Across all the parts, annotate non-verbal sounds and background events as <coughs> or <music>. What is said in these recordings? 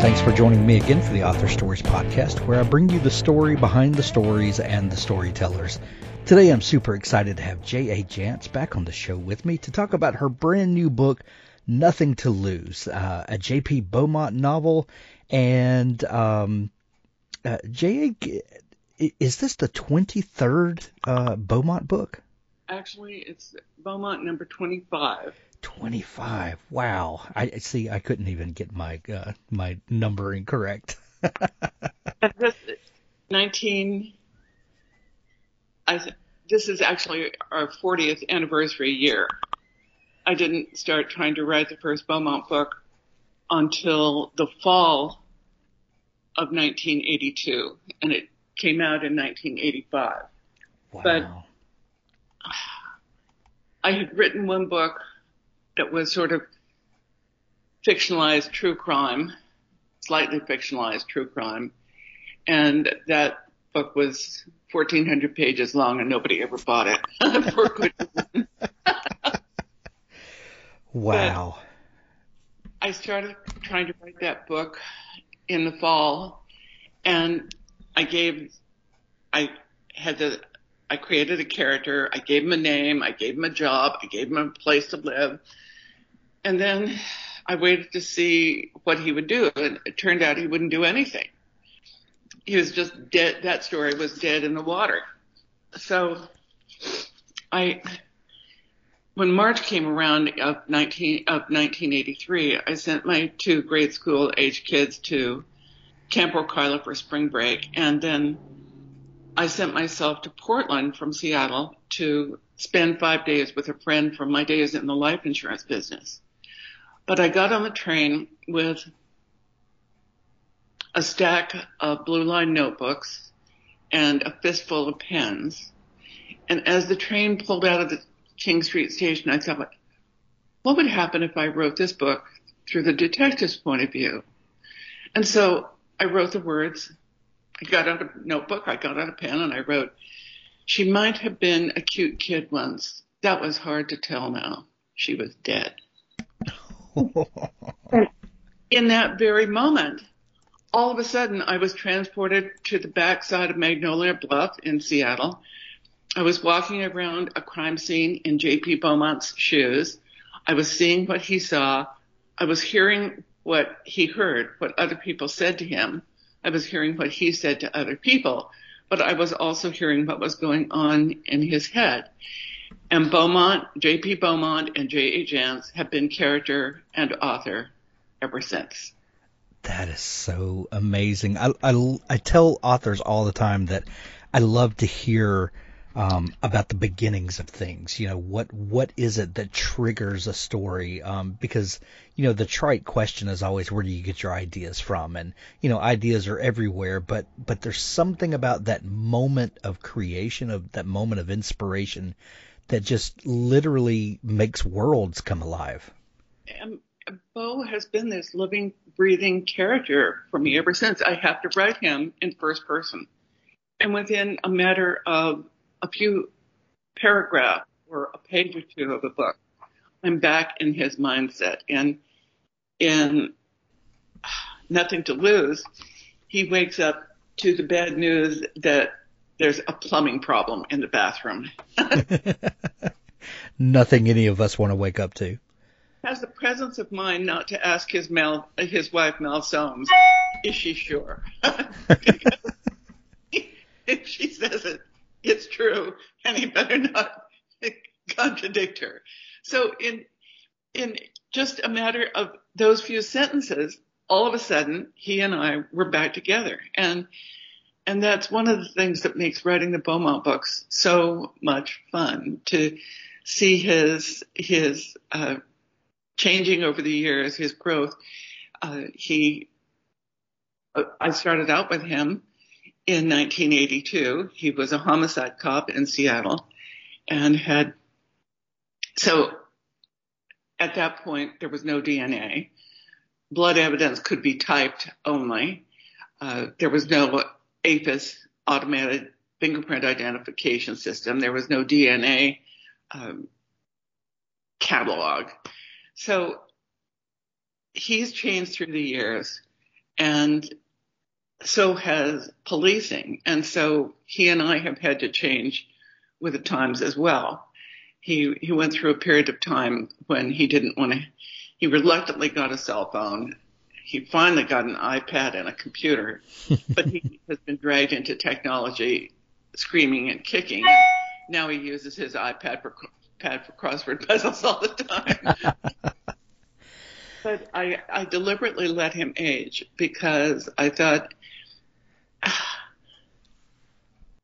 Thanks for joining me again for the Author Stories Podcast, where I bring you the story behind the stories and the storytellers. Today I'm super excited to have J.A. Jance back on the show with me to talk about her brand new book, Nothing to Lose, uh, a J.P. Beaumont novel. And um, uh, J.A., is this the 23rd uh, Beaumont book? Actually, it's Beaumont number 25. 25. Wow. I see. I couldn't even get my uh, my numbering correct. <laughs> <laughs> 19. I th- this is actually our 40th anniversary year. I didn't start trying to write the first Beaumont book until the fall of 1982, and it came out in 1985. wow. But- I had written one book that was sort of fictionalized true crime, slightly fictionalized true crime, and that book was 1400 pages long and nobody ever bought it <laughs> for good reason. <laughs> wow. I started trying to write that book in the fall and I gave, I had the, I created a character, I gave him a name, I gave him a job, I gave him a place to live. And then I waited to see what he would do and it turned out he wouldn't do anything. He was just dead, that story was dead in the water. So I, when March came around of 19 of 1983, I sent my two grade school age kids to Camp Ocala for spring break, and then I sent myself to Portland from Seattle to spend five days with a friend from my days in the life insurance business. But I got on the train with a stack of blue line notebooks and a fistful of pens. And as the train pulled out of the King Street station, I thought, what would happen if I wrote this book through the detective's point of view? And so I wrote the words. I got out a notebook, I got out a pen, and I wrote, she might have been a cute kid once. That was hard to tell now. She was dead. <laughs> In that very moment, all of a sudden I was transported to the backside of Magnolia Bluff in Seattle. I was walking around a crime scene in JP Beaumont's shoes. I was seeing what he saw. I was hearing what he heard, what other people said to him. I was hearing what he said to other people, but I was also hearing what was going on in his head. And Beaumont, JP Beaumont and J.A. Jance have been character and author ever since. That is so amazing. I, I, I tell authors all the time that I love to hear um, about the beginnings of things. You know, what what is it that triggers a story? Um, because you know the trite question is always where do you get your ideas from? And you know ideas are everywhere, but but there's something about that moment of creation, of that moment of inspiration, that just literally makes worlds come alive. And Beau has been this living, breathing character for me ever since. I have to write him in first person. And within a matter of a few paragraphs or a page or two of a book, I'm back in his mindset. And in Nothing to Lose, he wakes up to the bad news that there's a plumbing problem in the bathroom. <laughs> Nothing any of us want to wake up to. Has the presence of mind not to ask his Mel, his wife Mel Soames, is she sure? if <laughs> she says it, it's true, and he better not <laughs> contradict her. So in in just a matter of those few sentences, all of a sudden he and I were back together, and and that's one of the things that makes writing the Beaumont books so much fun to see his his uh, changing over the years, his growth. Uh, he, uh, I started out with him in 1982. He was a homicide cop in Seattle and had, so at that point, there was no DNA. Blood evidence could be typed only. Uh, there was no AFIS automated fingerprint identification system. There was no DNA um, catalog. So he's changed through the years and so has policing. And so he and I have had to change with the times as well. He, he went through a period of time when he didn't want to, he reluctantly got a cell phone. He finally got an iPad and a computer, but he <laughs> has been dragged into technology screaming and kicking. And Now he uses his iPad for pad for crossword <laughs> puzzles all the time. but I, I deliberately let him age because I thought <sighs>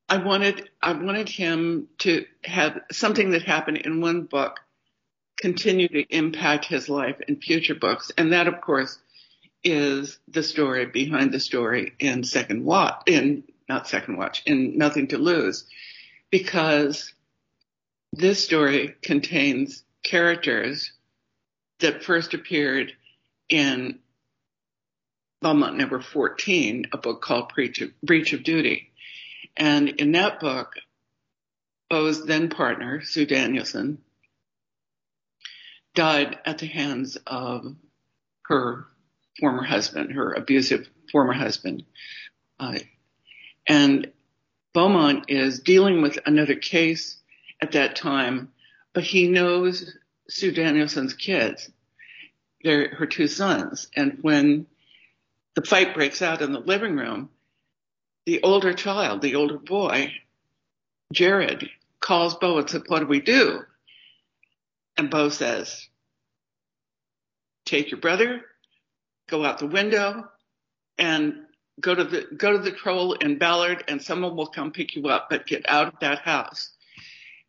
I wanted I wanted him to have something that happened in one book continue to impact his life in future books, and that of course is the story behind the story in Second Watch in not Second Watch in Nothing to Lose, because this story contains characters that first appeared in Beaumont number 14, a book called Breach of, Breach of Duty. And in that book, Beau's then partner, Sue Danielson, died at the hands of her former husband, her abusive former husband. Uh, and Beaumont is dealing with another case at that time, but he knows Sue Danielson's kids. They're her two sons. And when the fight breaks out in the living room, the older child, the older boy, Jared, calls Beau and says, what do we do? And Beau says, take your brother, go out the window and go to the, go to the troll in Ballard and someone will come pick you up, but get out of that house.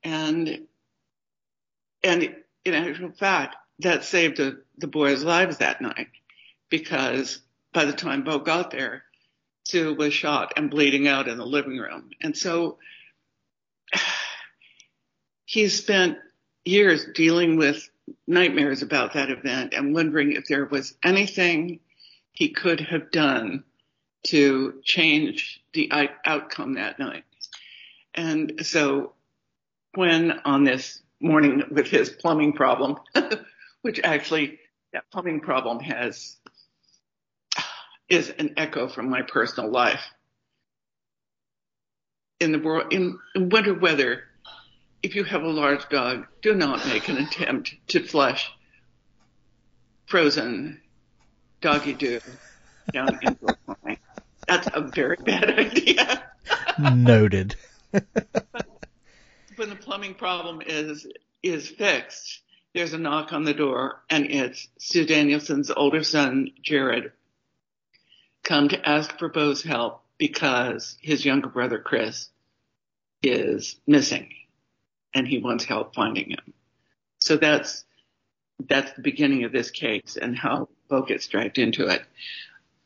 And, and in actual fact, that saved the, the boys' lives that night because by the time Beau got there, Sue was shot and bleeding out in the living room. And so <sighs> he spent years dealing with nightmares about that event and wondering if there was anything he could have done to change the outcome that night. And so when on this morning with his plumbing problem, <laughs> which actually that plumbing problem has is an echo from my personal life. In the world, in, in winter weather, if you have a large dog, do not make an attempt to flush frozen doggy doo down into a plumbing. That's a very bad idea. Noted. when the plumbing problem is is fixed, there's a knock on the door, and it's Sue Danielson's older son, Jared, come to ask for Beau's help because his younger brother, Chris, is missing, and he wants help finding him. So that's that's the beginning of this case and how Beau gets dragged into it.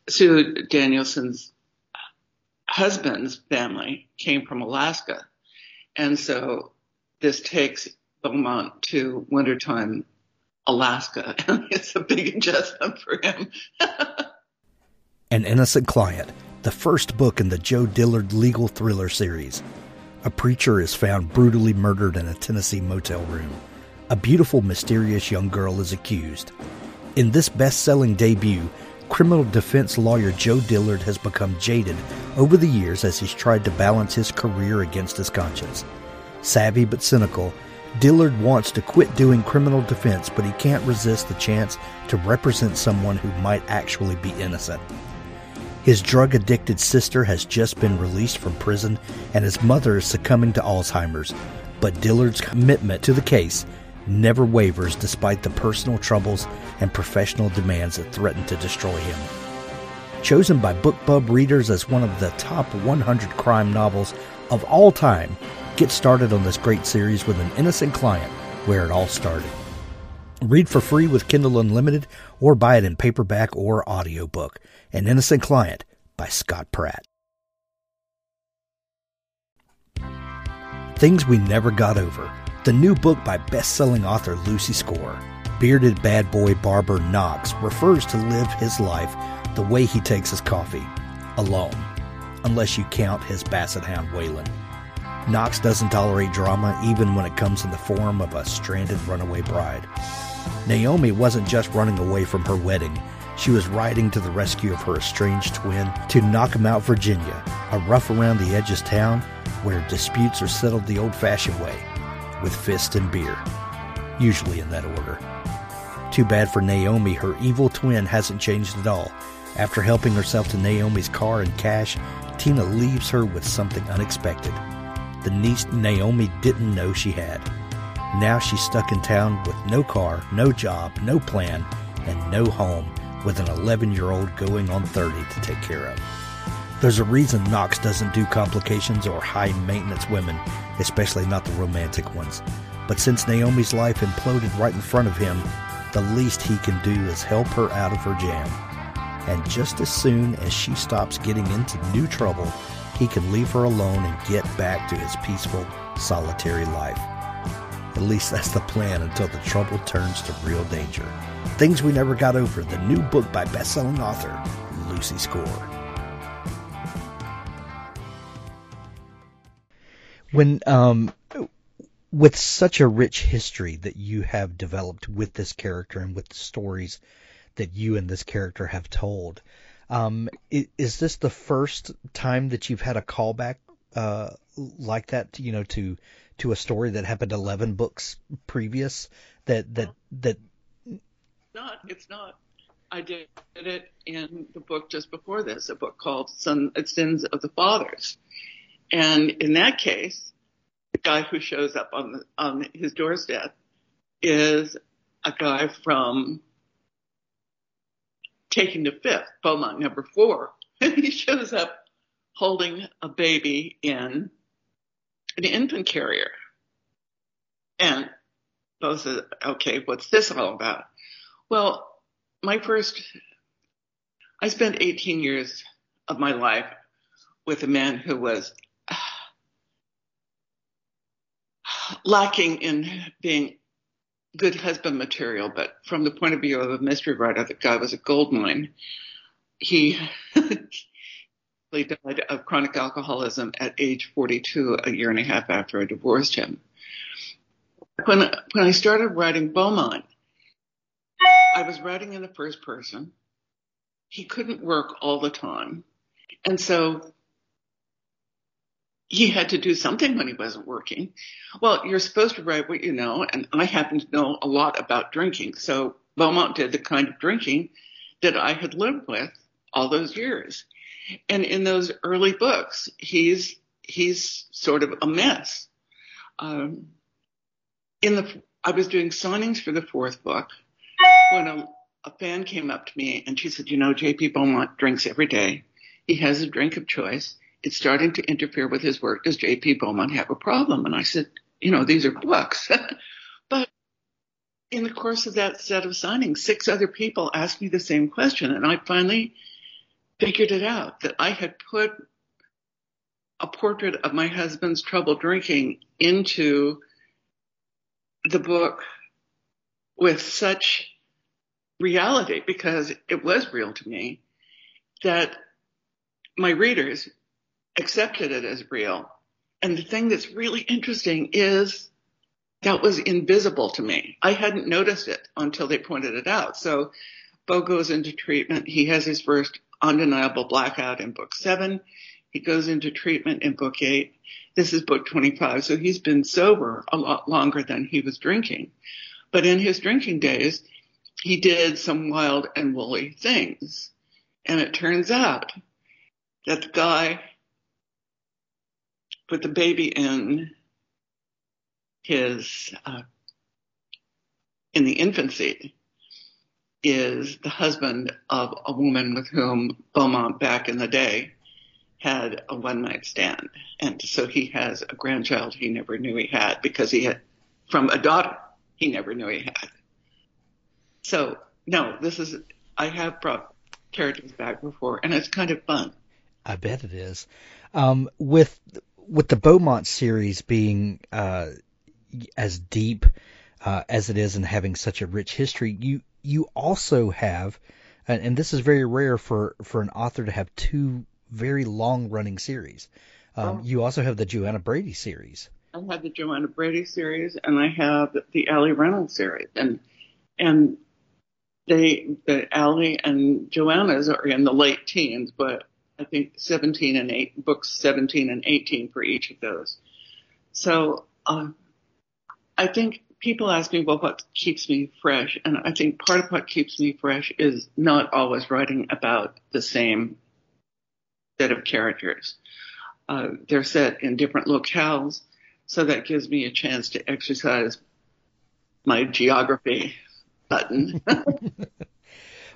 Sue Danielson's husband's family came from Alaska and so this takes Beaumont to wintertime Alaska. <laughs> And it's a big adjustment for him. <laughs> An Innocent Client, the first book in the Joe Dillard legal thriller series. A preacher is found brutally murdered in a Tennessee motel room. A beautiful, mysterious young girl is accused. In this best selling debut, criminal defense lawyer Joe Dillard has become jaded over the years as he's tried to balance his career against his conscience. Savvy but cynical, Dillard wants to quit doing criminal defense, but he can't resist the chance to represent someone who might actually be innocent. His drug addicted sister has just been released from prison, and his mother is succumbing to Alzheimer's. But Dillard's commitment to the case never wavers despite the personal troubles and professional demands that threaten to destroy him. Chosen by BookBub readers as one of the top 100 crime novels of all time, get started on this great series with an innocent client where it all started. Read for free with Kindle Unlimited or buy it in paperback or audiobook. An Innocent Client by Scott Pratt. Things We Never Got Over, the new book by best-selling author Lucy Score. Bearded bad boy barber Knox refers to live his life the way he takes his coffee, alone, unless you count his basset hound Waylon. Knox doesn't tolerate drama even when it comes in the form of a stranded runaway bride. Naomi wasn't just running away from her wedding, she was riding to the rescue of her estranged twin to Knockemout, Virginia, a rough around the edges town where disputes are settled the old fashioned way, with fist and beer, usually in that order. Too bad for Naomi, her evil twin hasn't changed at all. After helping herself to Naomi's car and cash, Tina leaves her with something unexpected the niece Naomi didn't know she had. Now she's stuck in town with no car, no job, no plan, and no home, with an 11 year old going on 30 to take care of. There's a reason Knox doesn't do complications or high maintenance women, especially not the romantic ones. But since Naomi's life imploded right in front of him, the least he can do is help her out of her jam. And just as soon as she stops getting into new trouble, he can leave her alone and get back to his peaceful, solitary life. At least that's the plan until the trouble turns to real danger. Things We Never Got Over, the new book by best-selling author Lucy Score. When um, with such a rich history that you have developed with this character and with the stories that you and this character have told, um, is this the first time that you've had a callback uh, like that? You know, to to a story that happened eleven books previous. That that that. Not. It's not. I did it in the book just before this, a book called Son, Sins of the Fathers. And in that case, the guy who shows up on, the, on his doorstep is a guy from taking the fifth, Beaumont number four. And <laughs> he shows up holding a baby in an infant carrier. And Beau says, okay, what's this all about? Well, my first, I spent 18 years of my life with a man who was uh, lacking in being good husband material, but from the point of view of a mystery writer, the guy was a gold mine. He <laughs> died of chronic alcoholism at age 42, a year and a half after I divorced him. When when I started writing Beaumont, I was writing in the first person. He couldn't work all the time, and so he had to do something when he wasn't working. Well, you're supposed to write what you know, and I happen to know a lot about drinking. So Beaumont did the kind of drinking that I had lived with all those years. And in those early books, he's he's sort of a mess. Um, in the I was doing signings for the fourth book when a, a fan came up to me and she said, "You know, J.P. Beaumont drinks every day. He has a drink of choice it's starting to interfere with his work. Does J.P. Beaumont have a problem? And I said, you know, these are books. <laughs> but in the course of that set of signings, six other people asked me the same question. And I finally figured it out that I had put a portrait of my husband's trouble drinking into the book with such reality because it was real to me that my readers accepted it as real. And the thing that's really interesting is that was invisible to me. I hadn't noticed it until they pointed it out. So Beau goes into treatment. He has his first undeniable blackout in book seven. He goes into treatment in book eight. This is book 25. So he's been sober a lot longer than he was drinking. But in his drinking days, he did some wild and woolly things. And it turns out that the guy put the baby in his uh, in the infancy is the husband of a woman with whom Beaumont back in the day had a one night stand. And so he has a grandchild he never knew he had because he had from a daughter he never knew he had. So no, this is I have brought characters back before, and it's kind of fun. I bet it is. Um, with with the Beaumont series being uh, as deep uh, as it is and having such a rich history, you you also have, and, and this is very rare for for an author to have two very long running series. Um, Oh. You also have the Joanna Brady series. I have the Joanna Brady series, and I have the Ali Reynolds series, and and they the Ali and Joanna's are in the late teens, but I think 17 and eight books 17 and 18 for each of those. So um, I think people ask me, well, what keeps me fresh? And I think part of what keeps me fresh is not always writing about the same set of characters. Uh, they're set in different locales, so that gives me a chance to exercise my geography button. <laughs>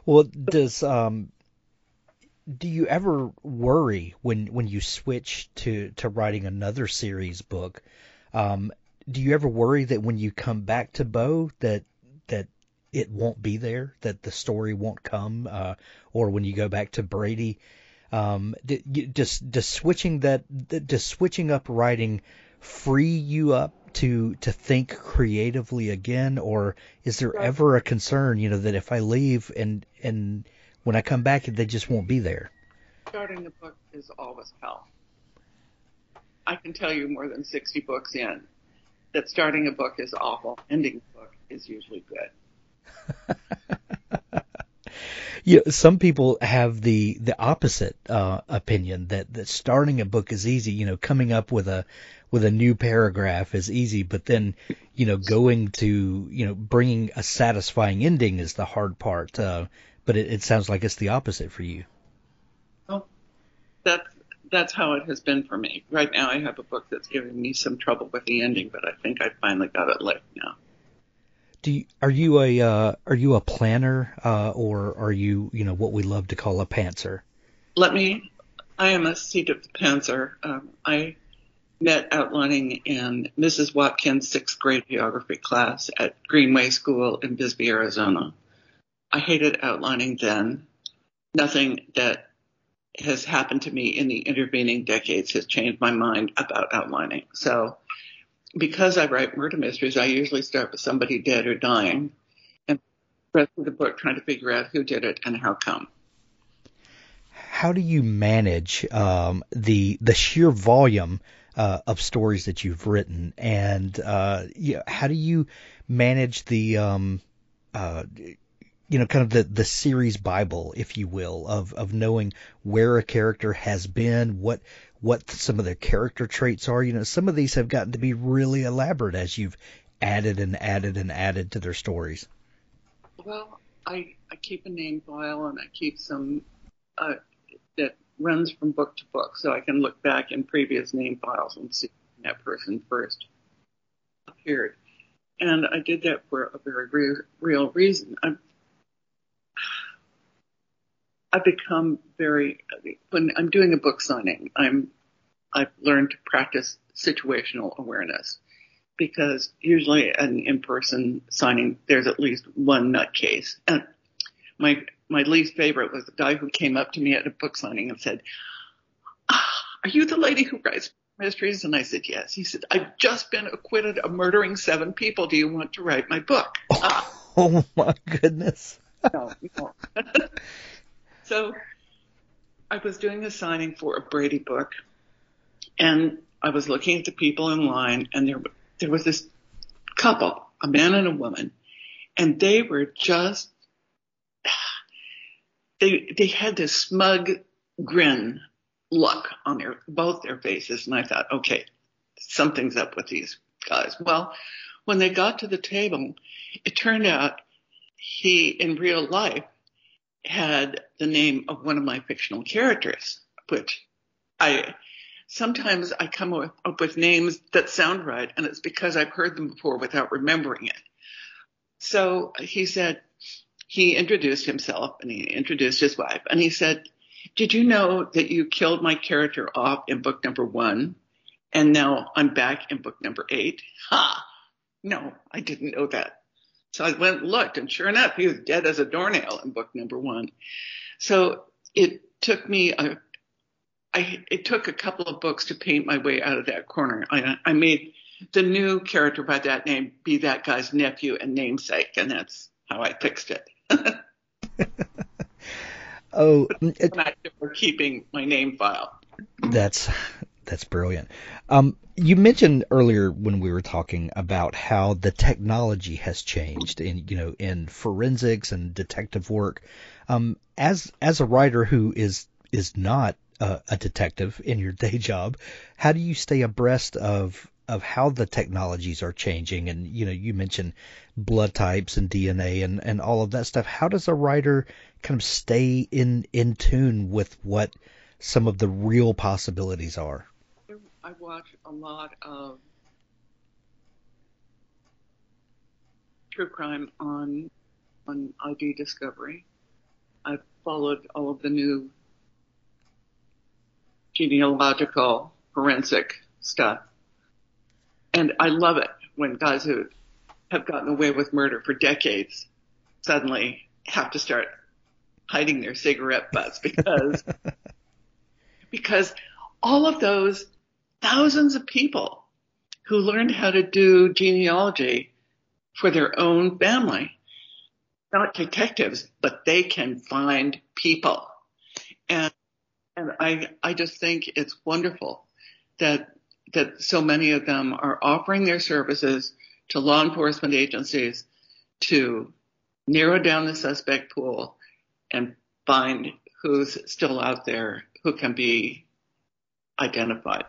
Well, does um, do you ever worry when when you switch to to writing another series book? Um, do you ever worry that when you come back to Beau that that it won't be there, that the story won't come, uh, or when you go back to Brady, um, just just switching that, just switching up writing, free you up to to think creatively again, or is there ever a concern, you know, that if I leave and and when I come back, they just won't be there? Starting a book is always hell. I can tell you more than 60 books in that starting a book is awful. Ending a book is usually good. <laughs> Yeah, some people have the the opposite uh, opinion that that starting a book is easy. You know, coming up with a with a new paragraph is easy, but then you know going to you know bringing a satisfying ending is the hard part. Uh, but it, it sounds like it's the opposite for you. Well, that's that's how it has been for me. Right now, I have a book that's giving me some trouble with the ending, but I think I finally got it licked now. Do you, are you a uh, are you a planner uh, or are you you know what we love to call a pantser? Let me. I am a seat of the pantser. Um, I met outlining in Mrs. Watkins' sixth grade geography class at Greenway School in Bisbee, Arizona. I hated outlining then. Nothing that has happened to me in the intervening decades has changed my mind about outlining. So, because I write murder mysteries, I usually start with somebody dead or dying, and the rest of the book trying to figure out who did it and how come. how do you manage um, the the sheer volume uh, of stories that you've written, and uh, how do you manage the um, uh, you know kind of the the series bible, if you will, of of knowing where a character has been, what what some of their character traits are. You know, some of these have gotten to be really elaborate as you've added and added and added to their stories. Well, I I keep a name file and I keep some uh, that runs from book to book, so I can look back in previous name files and see when that person first appeared. And I did that for a very real, real reason. I'm, I've become very when I'm doing a book signing, I'm I've learned to practice situational awareness because usually an in-person signing, there's at least one nutcase. And my my least favorite was the guy who came up to me at a book signing and said, ah, "Are you the lady who writes mysteries?" And I said, "Yes." He said, "I've just been acquitted of murdering seven people. Do you want to write my book?" Ah, <laughs> Oh my goodness! no, no. <laughs> so I was doing a signing for a Brady book, and I was looking at the people in line, and there there was this couple, a man and a woman, and they were just <sighs> they they had this smug grin look on their both their faces, and I thought, okay, something's up with these guys. Well, when they got to the table, it turned out he in real life had the name of one of my fictional characters, which I sometimes I come up with names that sound right, and it's because I've heard them before without remembering it. So he said, he introduced himself and he introduced his wife, and he said, Did you know that you killed my character off in book number one? And now I'm back in book number eight. Ha! No, I didn't know that. So I went and looked, and sure enough, he was dead as a doornail in book number one. So it took me a, I, it took a couple of books to paint my way out of that corner. I, I made the new character by that name be that guy's nephew and namesake, and that's how I fixed it. <laughs> oh, <laughs> it, for keeping my name file. That's that's brilliant. Um, you mentioned earlier when we were talking about how the technology has changed in you know in forensics and detective work. Um, as as a writer who is is not a, a detective in your <laughs> day job, how do you stay abreast of of how the technologies are changing? And you know, you mentioned blood types and DNA and and all of that stuff. How does a writer kind of stay in in tune with what some of the real possibilities are? I watch a lot of true crime on on ID Discovery. I've followed all of the new genealogical forensic stuff. And I love it when guys who have gotten away with murder for decades suddenly have to start hiding their cigarette butts because <laughs> because all of those thousands of people who learned how to do genealogy for their own family, not detectives, but they can find people. And and I I just think it's wonderful that that so many of them are offering their services to law enforcement agencies to narrow down the suspect pool and find who's still out there who can be identified.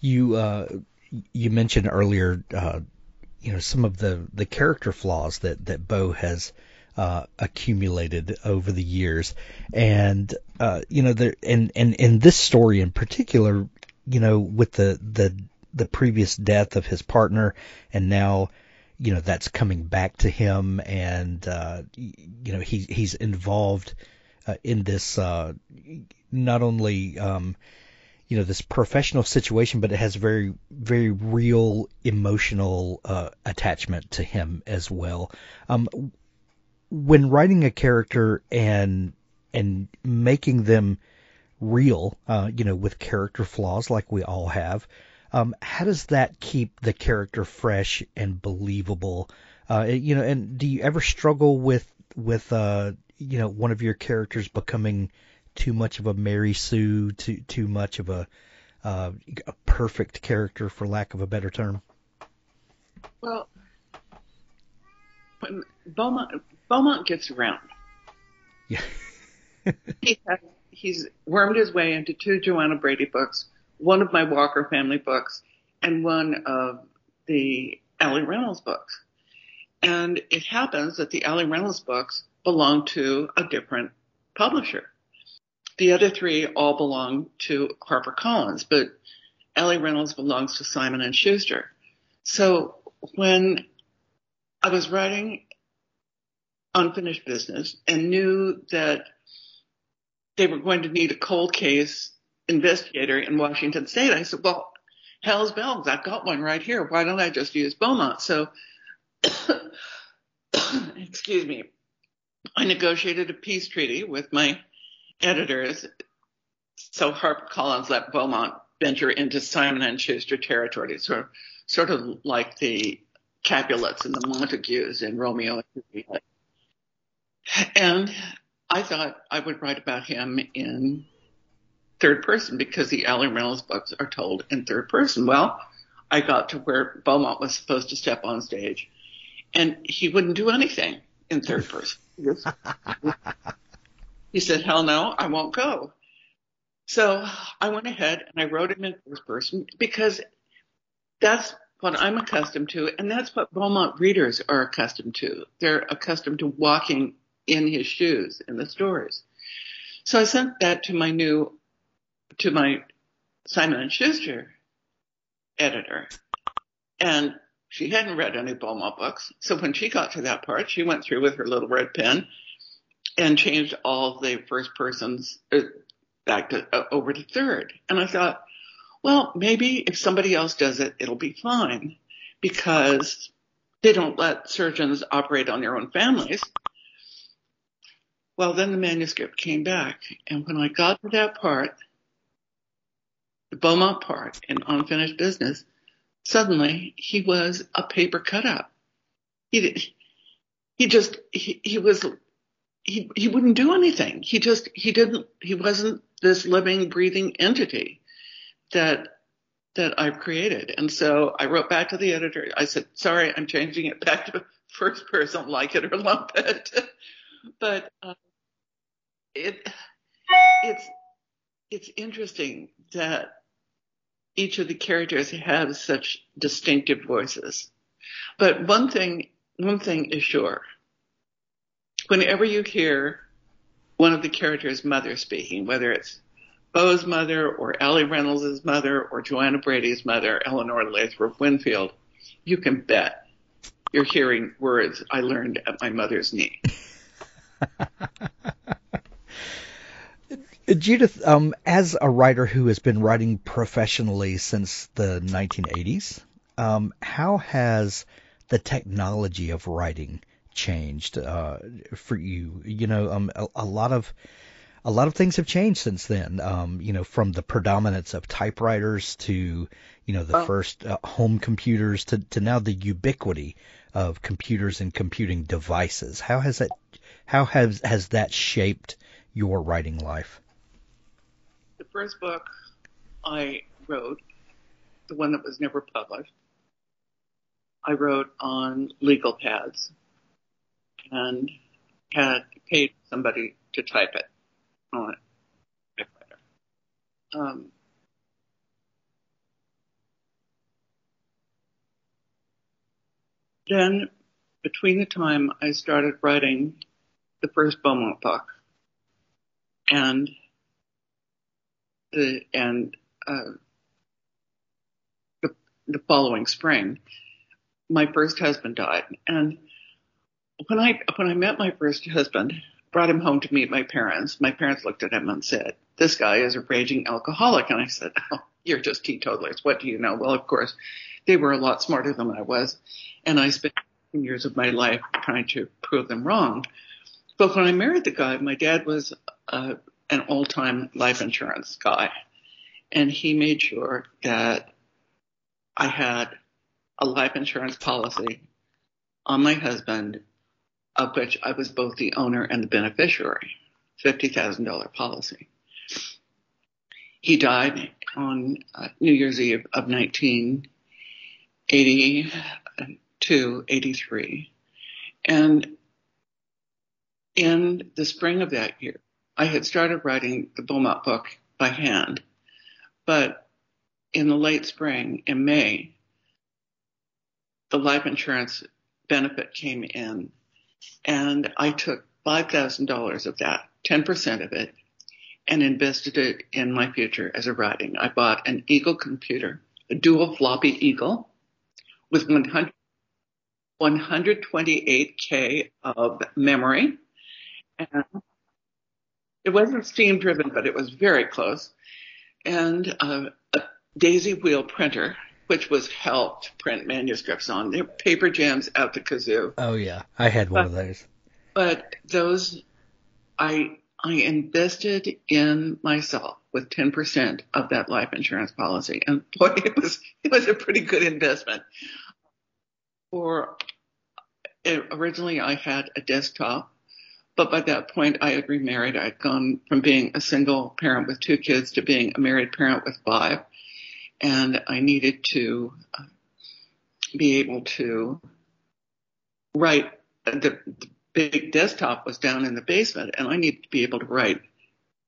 You uh, you mentioned earlier, uh, you know, some of the, the character flaws that that Beau has uh, accumulated over the years, and uh, you know, there and and in this story in particular, you know, with the the the previous death of his partner, and now you know that's coming back to him and uh you know he he's involved uh, in this not only um you know this professional situation but it has very very real emotional uh attachment to him as well um when writing a character and and making them real uh you know with character flaws like we all have um, how does that keep the character fresh and believable? Uh, you know, and do you ever struggle with with uh, you know one of your characters becoming too much of a Mary Sue, too too much of a uh, a perfect character, for lack of a better term? Well, Beaumont Beaumont gets around, yeah, <laughs> he has, he's wormed his way into two Joanna Brady books one of my Walker family books and one of the Ali Reynolds books. And it happens that the Ali Reynolds books belong to a different publisher. The other three all belong to HarperCollins, but Ali Reynolds belongs to Simon and Schuster. So when I was writing unfinished business and knew that they were going to need a cold case investigator in Washington State. I said, well, hell's bells, I've got one right here. Why don't I just use Beaumont? So, <coughs> excuse me, I negotiated a peace treaty with my editors. So HarperCollins let Beaumont venture into Simon and Schuster territory, sort of, sort of like the Capulets and the Montagues in Romeo and Juliet. And I thought I would write about him in third person because the Ali Reynolds books are told in third person. Well, I got to where Beaumont was supposed to step on stage and he wouldn't do anything in third person. <laughs> he said, hell no, I won't go. So I went ahead and I wrote him in first person because that's what I'm accustomed to. And that's what Beaumont readers are accustomed to. They're accustomed to walking in his shoes in the stories. So I sent that to my new to my Simon and Schuster editor, and she hadn't read any Beaumont books. So when she got to that part, she went through with her little red pen and changed all the first persons uh, back to uh, over to third. And I thought, well, maybe if somebody else does it, it'll be fine because they don't let surgeons operate on their own families. Well, then the manuscript came back, and when I got to that part, the Beaumont part in Unfinished Business, suddenly he was a paper cutout. He did, he just he, he was he he wouldn't do anything. He just he didn't he wasn't this living breathing entity that that I've created. And so I wrote back to the editor. I said, "Sorry, I'm changing it back to first person, like it or lump it." <laughs> but uh, it it's it's interesting that each of the characters have such distinctive voices. But one thing one thing is sure. Whenever you hear one of the characters' mother speaking, whether it's Beau's mother or Ali Reynolds' mother or Joanna Brady's mother, Eleanor Lathrop Winfield, you can bet you're hearing words I learned at my mother's knee. <laughs> Judith, um, as a writer who has been writing professionally since the 1980s, um, how has the technology of writing changed uh, for you? You know, um, a, a, lot of a lot of things have changed since then. Um, you know, from the predominance of typewriters to you know the oh. first uh, home computers to, to now the ubiquity of computers and computing devices. How has that how has has that shaped your writing life? The first book I wrote, the one that was never published, I wrote on legal pads and had paid somebody to type it on it. Um, then, between the time I started writing the first Beaumont book and the and uh, the, the following spring, my first husband died. And when I when I met my first husband, brought him home to meet my parents. My parents looked at him and said, "This guy is a raging alcoholic." And I said, "Oh, you're just teetotalers. What do you know?" Well, of course, they were a lot smarter than I was, and I spent years of my life trying to prove them wrong. But when I married the guy, my dad was uh, an all-time life insurance guy, and he made sure that I had a life insurance policy on my husband, of which I was both the owner and the beneficiary, $50,000 policy. He died on uh, New Year's Eve of 1982, 83. And in the spring of that year, I had started writing the Beaumont book by hand, but in the late spring, in May, the life insurance benefit came in and I took $5,000 of that, 10% of it, and invested it in my future as a writing. I bought an Eagle computer, a dual floppy Eagle with 100, 128K of memory. And it wasn't steam driven, but it was very close. And uh, a daisy wheel printer which was hell to print manuscripts on. They're paper jams out the kazoo. Oh yeah, I had one but, of those. But those, I I invested in myself with 10% of that life insurance policy, and boy, it was it was a pretty good investment. For it, originally, I had a desktop, but by that point, I had remarried. I had gone from being a single parent with two kids to being a married parent with five and I needed to uh, be able to write. The, the big desktop was down in the basement, and I needed to be able to write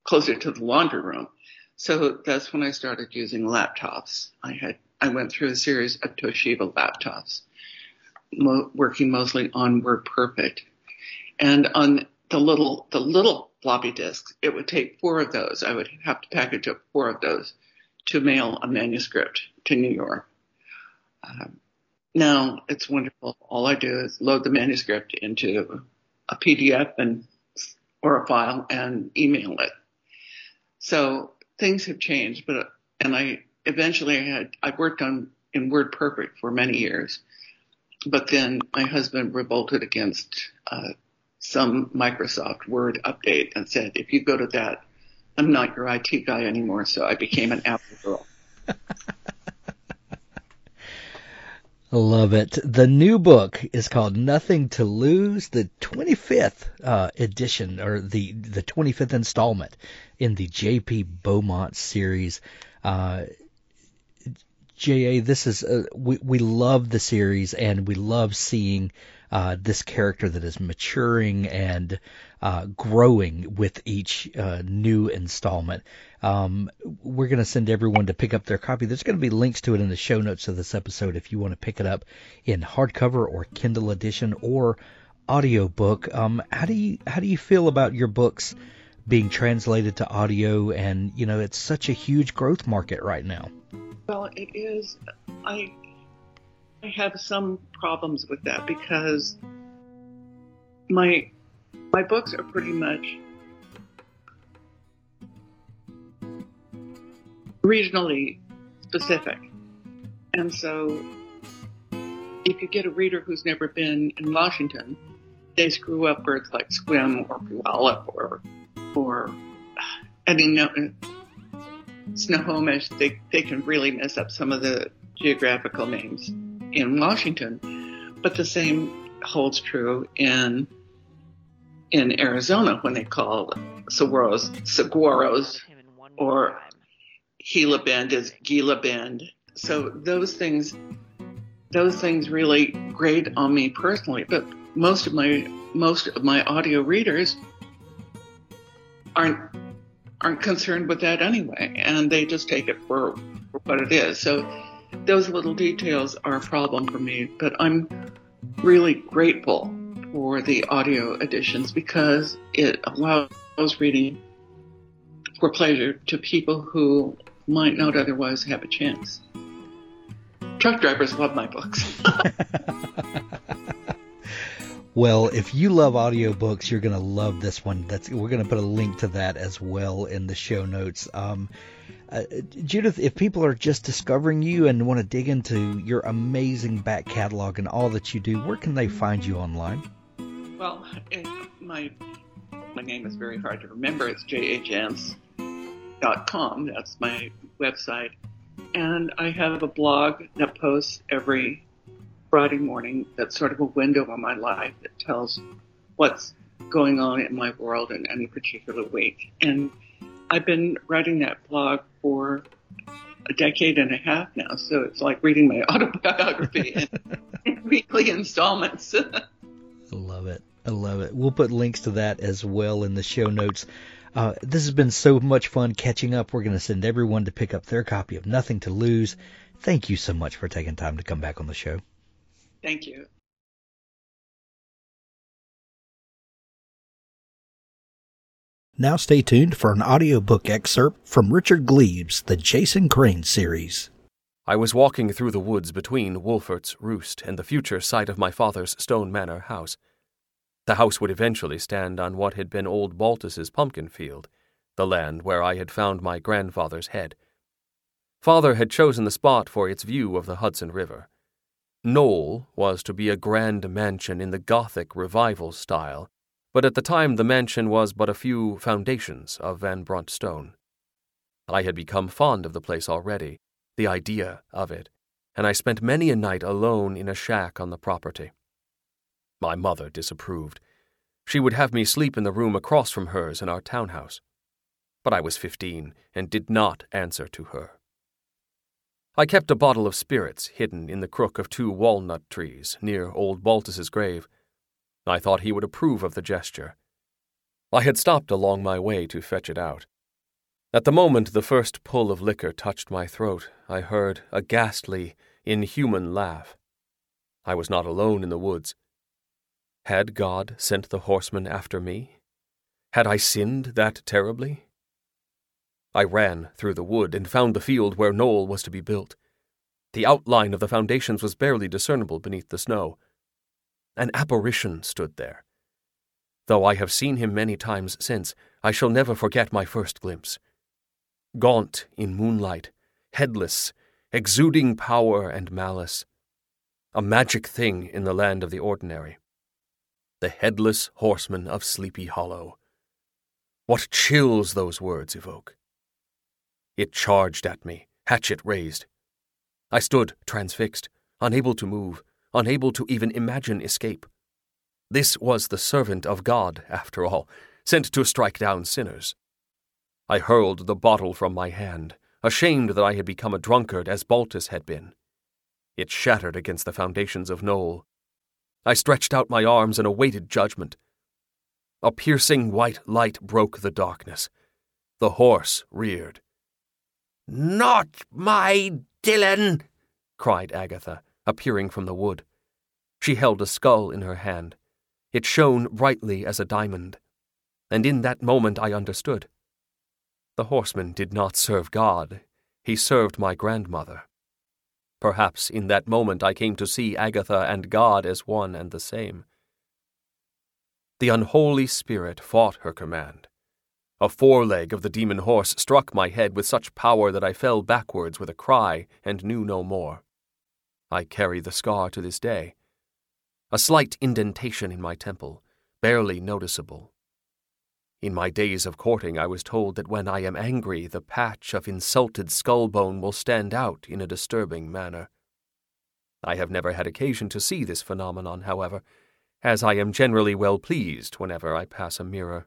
closer to the laundry room. So that's when I started using laptops. I had I went through a series of Toshiba laptops, mo- working mostly on WordPerfect, and on the little the little floppy disks. It would take four of those. I would have to package up four of those to mail a manuscript to New York. Um, now it's wonderful. All I do is load the manuscript into a PDF and or a file and email it. So things have changed, but and I eventually I had I worked on in WordPerfect for many years, but then my husband revolted against uh, some Microsoft Word update and said, if you go to that, I'm not your IT guy anymore. So I became an Apple girl. <laughs> Love it. The new book is called Nothing to Lose, the 25th uh, edition or the the 25th installment in the J.P. Beaumont series. Uh, JA, this is uh, we we love the series and we love seeing uh, this character that is maturing and uh, growing with each uh, new installment. Um, we're going to send everyone to pick up their copy. There's going to be links to it in the show notes of this episode if you want to pick it up in hardcover or Kindle edition or audiobook. Um, how do you how do you feel about your books being translated to audio? And you know, it's such a huge growth market right now. Well, it is. I I have some problems with that because my my books are pretty much regionally specific, and so if you get a reader who's never been in Washington, they screw up words like Sequim or Puyallup or or any no, Snohomish, they, they can really mess up some of the geographical names in Washington. But the same holds true in in Arizona when they call saguaros saguaros or Gila Bend is Gila Bend. So those things those things really grate on me personally. But most of my most of my audio readers aren't aren't concerned with that anyway, and they just take it for, for what it is. So those little details are a problem for me, but I'm really grateful for the audio editions because it allows reading for pleasure to people who might not otherwise have a chance. Truck drivers love my books. <laughs> Well, if you love audiobooks, you're going to love this one. That's we're going to put a link to that as well in the show notes. Um, uh, Judith, if people are just discovering you and want to dig into your amazing back catalog and all that you do, where can they find you online? Well, my my name is very hard to remember. It's jajance.com. That's my website, and I have a blog that posts every Friday morning that's sort of a window on my life that tells what's going on in my world in any particular week. And I've been writing that blog for a decade and a half now, so it's like reading my <laughs> autobiography in, in <laughs> weekly installments. <laughs> I love it. I love it. We'll put links to that as well in the show notes. Uh, this has been so much fun catching up. We're going to send everyone to pick up their copy of Nothing to Lose. Thank you so much for taking time to come back on the show. Thank you. Now stay tuned for an audiobook excerpt from Richard Gleaves' The Jason Crane series. I was walking through the woods between Wolfert's Roost and the future site of my father's Stone Manor house. The house would eventually stand on what had been old Baltus's pumpkin field, the land where I had found my grandfather's head. Father had chosen the spot for its view of the Hudson River. Knoll was to be a grand mansion in the Gothic revival style, but at the time the mansion was but a few foundations of Van Brunt stone. I had become fond of the place already, the idea of it, and I spent many a night alone in a shack on the property. My mother disapproved. She would have me sleep in the room across from hers in our townhouse. But I was fifteen and did not answer to her. I kept a bottle of spirits hidden in the crook of two walnut trees near old Baltus's grave. I thought he would approve of the gesture. I had stopped along my way to fetch it out. At the moment the first pull of liquor touched my throat, I heard a ghastly, inhuman laugh. I was not alone in the woods. Had God sent the horseman after me? Had I sinned that terribly? I ran through the wood and found the field where Knoll was to be built. The outline of the foundations was barely discernible beneath the snow. An apparition stood there. Though I have seen him many times since, I shall never forget my first glimpse. Gaunt in moonlight, headless, exuding power and malice. a magic thing in the land of the ordinary. The headless horseman of Sleepy Hollow. What chills those words evoke! It charged at me, hatchet raised. I stood transfixed, unable to move, unable to even imagine escape. This was the servant of God, after all, sent to strike down sinners. I hurled the bottle from my hand, ashamed that I had become a drunkard as Baltus had been. It shattered against the foundations of Knoll. I stretched out my arms and awaited judgment. A piercing white light broke the darkness. The horse reared. Not my Dylan! cried Agatha, appearing from the wood. She held a skull in her hand. It shone brightly as a diamond. And in that moment I understood. The horseman did not serve God, he served my grandmother. Perhaps in that moment I came to see Agatha and God as one and the same. The unholy spirit fought her command. A foreleg of the demon horse struck my head with such power that I fell backwards with a cry and knew no more. I carry the scar to this day. A slight indentation in my temple, barely noticeable. In my days of courting, I was told that when I am angry, the patch of insulted skull bone will stand out in a disturbing manner. I have never had occasion to see this phenomenon, however, as I am generally well pleased whenever I pass a mirror.